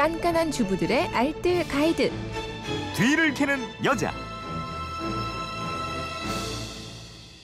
깐깐한 주부들의 알뜰 가이드. 뒤를 캐는 여자.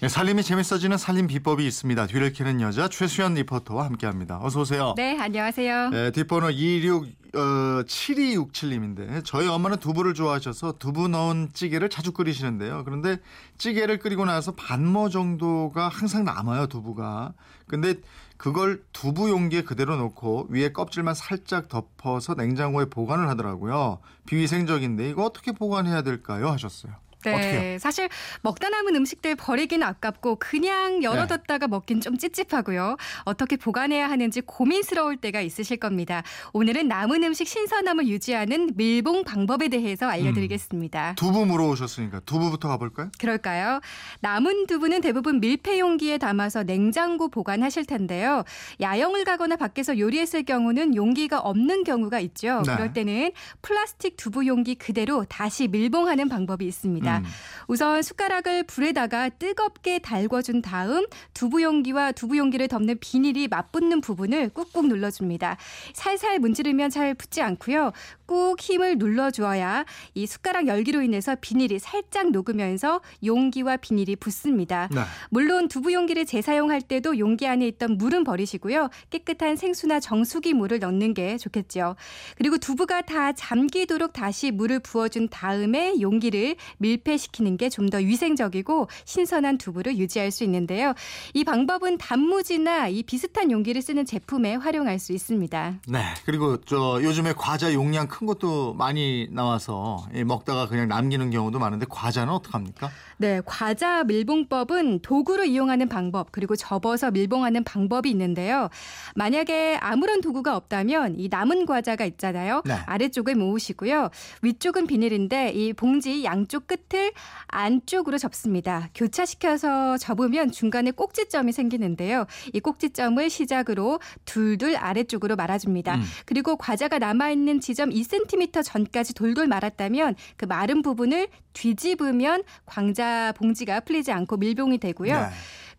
네, 살림이 재밌어지는 살림 비법이 있습니다. 뒤를 캐는 여자 최수연 리포터와 함께합니다. 어서 오세요. 네, 안녕하세요. 네, 뒷번호 26 어, 7267님인데 저희 엄마는 두부를 좋아하셔서 두부 넣은 찌개를 자주 끓이시는데요. 그런데 찌개를 끓이고 나서 반모 정도가 항상 남아요, 두부가. 근데 그걸 두부 용기에 그대로 놓고 위에 껍질만 살짝 덮어서 냉장고에 보관을 하더라고요. 비위생적인데 이거 어떻게 보관해야 될까요? 하셨어요. 네, 어떻게요? 사실 먹다 남은 음식들 버리긴 아깝고 그냥 열어뒀다가 네. 먹긴 좀 찝찝하고요. 어떻게 보관해야 하는지 고민스러울 때가 있으실 겁니다. 오늘은 남은 음식 신선함을 유지하는 밀봉 방법에 대해서 알려드리겠습니다. 두부 물어오셨으니까 두부부터 가볼까요? 그럴까요? 남은 두부는 대부분 밀폐 용기에 담아서 냉장고 보관하실 텐데요. 야영을 가거나 밖에서 요리했을 경우는 용기가 없는 경우가 있죠. 네. 그럴 때는 플라스틱 두부 용기 그대로 다시 밀봉하는 방법이 있습니다. 음. 우선 숟가락을 불에다가 뜨겁게 달궈준 다음 두부 용기와 두부 용기를 덮는 비닐이 맞붙는 부분을 꾹꾹 눌러줍니다. 살살 문지르면 잘 붙지 않고요. 꾹 힘을 눌러주어야 이 숟가락 열기로 인해서 비닐이 살짝 녹으면서 용기와 비닐이 붙습니다. 네. 물론 두부 용기를 재사용할 때도 용기 안에 있던 물은 버리시고요. 깨끗한 생수나 정수기 물을 넣는 게 좋겠죠. 그리고 두부가 다 잠기도록 다시 물을 부어준 다음에 용기를 밀 폐시키는 게 좀 더 위생적이고 신선한 두부를 유지할 수 있는데요. 이 방법은 단무지나 이 비슷한 용기를 쓰는 제품에 활용할 수 있습니다. 네. 그리고 저 요즘에 과자 용량 큰 것도 많이 나와서 예, 먹다가 그냥 남기는 경우도 많은데 과자는 어떡합니까? 네, 과자 밀봉법은 도구를 이용하는 방법 그리고 접어서 밀봉하는 방법이 있는데요. 만약에 아무런 도구가 없다면 이 남은 과자가 있잖아요. 네. 아래쪽을 모으시고요. 위쪽은 비닐인데 이 봉지 양쪽 끝을 안쪽으로 접습니다. 교차시켜서 접으면 중간에 꼭지점이 생기는데요. 이 꼭지점을 시작으로 둘둘 아래쪽으로 말아줍니다. 음. 그리고 과자가 남아있는 지점 2cm 전까지 돌돌 말았다면 그 마른 부분을 뒤집으면 광자 봉지가 풀리지 않고 밀봉이 되고요. 네.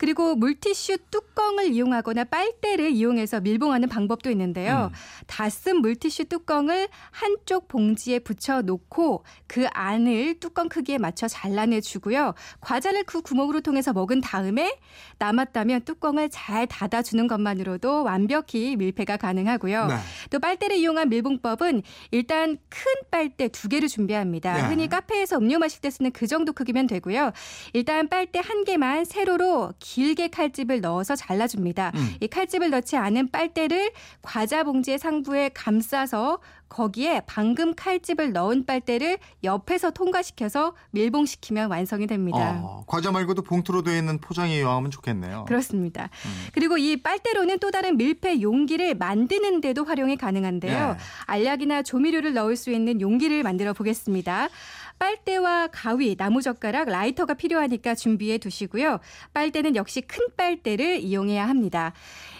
그리고 물티슈 뚜껑을 이용하거나 빨대를 이용해서 밀봉하는 방법도 있는데요. 음. 다쓴 물티슈 뚜껑을 한쪽 봉지에 붙여 놓고 그 안을 뚜껑 크기에 맞춰 잘라내 주고요. 과자를 그 구멍으로 통해서 먹은 다음에 남았다면 뚜껑을 잘 닫아 주는 것만으로도 완벽히 밀폐가 가능하고요. 네. 또 빨대를 이용한 밀봉법은 일단 큰 빨대 두 개를 준비합니다. 네. 흔히 카페에서 음료 마실 때 쓰는 그 정도 크기면 되고요. 일단 빨대 한 개만 세로로 길게 칼집을 넣어서 잘라줍니다. 음. 이 칼집을 넣지 않은 빨대를 과자 봉지의 상부에 감싸서 거기에 방금 칼집을 넣은 빨대를 옆에서 통과시켜서 밀봉시키면 완성이 됩니다. 어, 과자 말고도 봉투로 되어 있는 포장이 이용하면 좋겠네요. 그렇습니다. 음. 그리고 이 빨대로는 또 다른 밀폐 용기를 만드는 데도 활용이 가능한데요. 네. 알약이나 조미료를 넣을 수 있는 용기를 만들어 보겠습니다. 빨대와 가위, 나무젓가락, 라이터가 필요하니까 준비해 두시고요. 빨대는 역시 큰 빨대를 이용해야 합니다.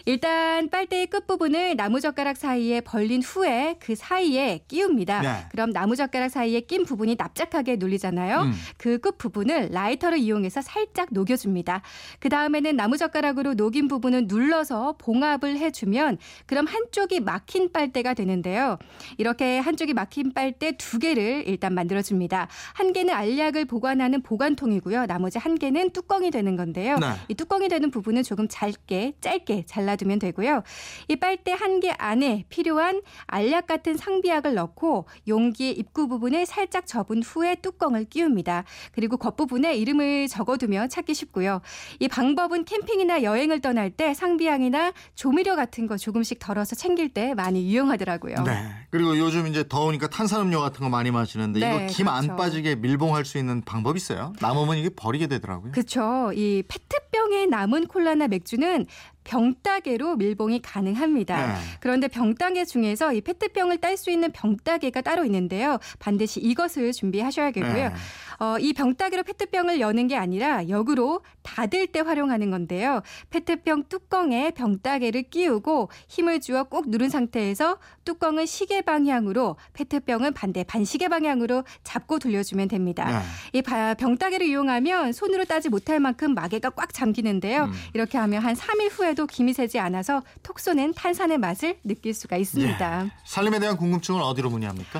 일단 빨대의 끝부분을 나무젓가락 사이에 벌린 후에 그 사이에 끼웁니다. 네. 그럼 나무젓가락 사이에 낀 부분이 납작하게 눌리잖아요. 음. 그 끝 부분을 라이터를 이용해서 살짝 녹여줍니다. 그 다음에는 나무젓가락으로 녹인 부분을 눌러서 봉합을 해주면 그럼 한쪽이 막힌 빨대가 되는데요. 이렇게 한쪽이 막힌 빨대 두 개를 일단 만들어줍니다. 한 개는 알약을 보관하는 보관통이고요. 나머지 한 개는 뚜껑이 되는 건데요. 네. 이 뚜껑이 되는 부분은 조금 짧게 짧게 잘라 두면 되고요. 이 빨대 한 개 안에 필요한 알약 같은 상비약을 넣고 용기의 입구 부분을 살짝 접은 후에 뚜껑을 끼웁니다. 그리고 겉부분에 이름을 적어두면 찾기 쉽고요. 이 방법은 캠핑이나 여행을 떠날 때 상비약이나 조미료 같은 거 조금씩 덜어서 챙길 때 많이 유용하더라고요. 네. 그리고 요즘 이제 더우니까 탄산음료 같은 거 많이 마시는데 네, 이거 김안 그렇죠. 빠지게 밀봉할 수 있는 방법 있어요? 남으면 이게 버리게 되더라고요. 그렇죠. 이 페트병에 남은 콜라나 맥주는 병따개로 밀봉이 가능합니다. 네. 그런데 병따개 중에서 이 페트병을 딸 수 있는 병따개가 따로 있는데요. 반드시 이것을 준비하셔야겠고요. 네. 어, 이 병따개로 페트병을 여는 게 아니라 역으로 닫을 때 활용하는 건데요. 페트병 뚜껑에 병따개를 끼우고 힘을 주어 꼭 누른 상태에서 뚜껑을 시계 방향으로 페트병은 반대 반시계 방향으로 잡고 돌려주면 됩니다. 네. 이 바- 병따개를 이용하면 손으로 따지 못할 만큼 마개가 꽉 잠기는데요. 음. 이렇게 하면 한 3일 후에도 김이 새지 않아서 톡 쏘는 탄산의 맛을 느낄 수가 있습니다. 예. 살림에 대한 궁금증은 어디로 문의합니까?